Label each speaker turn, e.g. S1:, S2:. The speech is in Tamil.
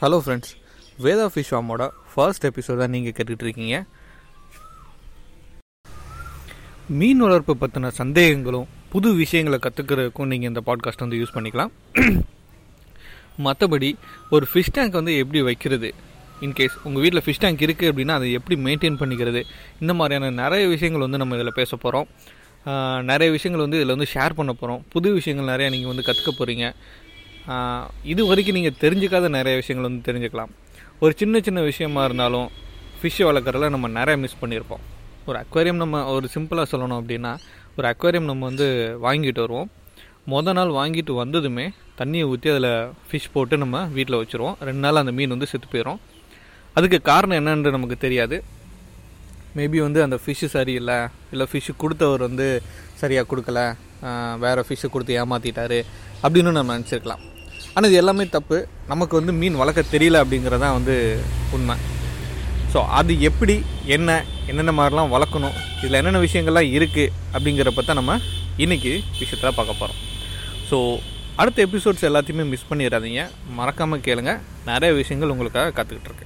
S1: ஹலோ ஃப்ரெண்ட்ஸ் வேதா ஃபிஷ் ஃபார்மோட ஃபர்ஸ்ட் எபிசோட் தான் நீங்கள் கேட்டுட்ருக்கீங்க மீன் வளர்ப்பு பற்றின சந்தேகங்களும் புது விஷயங்களை கற்றுக்கிறதுக்கும் நீங்கள் இந்த பாட்காஸ்ட் வந்து யூஸ் பண்ணிக்கலாம். மற்றபடி ஒரு ஃபிஷ் டேங்க் வந்து எப்படி வைக்கிறது? இன்கேஸ் உங்கள் வீட்டில் ஃபிஷ் டேங்க் இருக்குது அப்படின்னா அதை எப்படி மெயின்டைன் பண்ணிக்கிறது? இந்த மாதிரியான நிறைய விஷயங்கள் வந்து நம்ம இதில் பேச போகிறோம் நிறைய விஷயங்கள் வந்து இதில் வந்து ஷேர் பண்ண போகிறோம் புது விஷயங்கள் நிறையா நீங்கள் வந்து கற்றுக்க போகிறீங்க இது வரைக்கும் நீங்கள் தெரிஞ்சுக்காத நிறைய விஷயங்கள் வந்து தெரிஞ்சுக்கலாம். ஒரு சின்ன சின்ன விஷயமா இருந்தாலும் ஃபிஷ்ஷை வளர்க்குறதுல நம்ம நிறைய மிஸ் பண்ணியிருப்போம் ஒரு அக்வேரியம் நம்ம ஒரு சிம்பிளாக சொல்லணும் அப்படின்னா ஒரு அக்வேரியம் நம்ம வந்து வாங்கிட்டு வருவோம். மொதல் நாள் வாங்கிட்டு வந்ததுமே தண்ணியை ஊற்றி அதில் ஃபிஷ் போட்டு நம்ம வீட்டில் வச்சுருவோம். ரெண்டு நாள் அந்த மீன் வந்து செத்து போயிடும் அதுக்கு காரணம் என்னன்னு நமக்கு தெரியாது. மேபி வந்து அந்த ஃபிஷ்ஷு சரியில்லை இல்லை ஃபிஷ்ஷு கொடுத்தவர் வந்து சரியாக கொடுக்கல வேறு ஃபிஷ்ஷு கொடுத்து ஏமாற்றிட்டாரு அப்படின்னு நம்ம நினச்சிருக்கலாம். ஆனால் இது எல்லாமே தப்பு. நமக்கு வந்து மீன் வளர்க்க தெரியல அப்படிங்கிறதான் வந்து உண்மை. ஸோ அது எப்படி என்ன என்னென்ன மாதிரிலாம் வளர்க்கணும் இதில் என்னென்ன விஷயங்கள்லாம் இருக்குது அப்படிங்கிறப்ப தான் நம்ம இன்றைக்கி விஷயத்தில் பார்க்க போகிறோம் ஸோ அடுத்த எபிசோட்ஸ் எல்லாத்தையுமே மிஸ் பண்ணிடாதீங்க. மறக்காமல் கேளுங்க. நிறைய விஷயங்கள் உங்களுக்காக காத்துக்கிட்டு இருக்கு.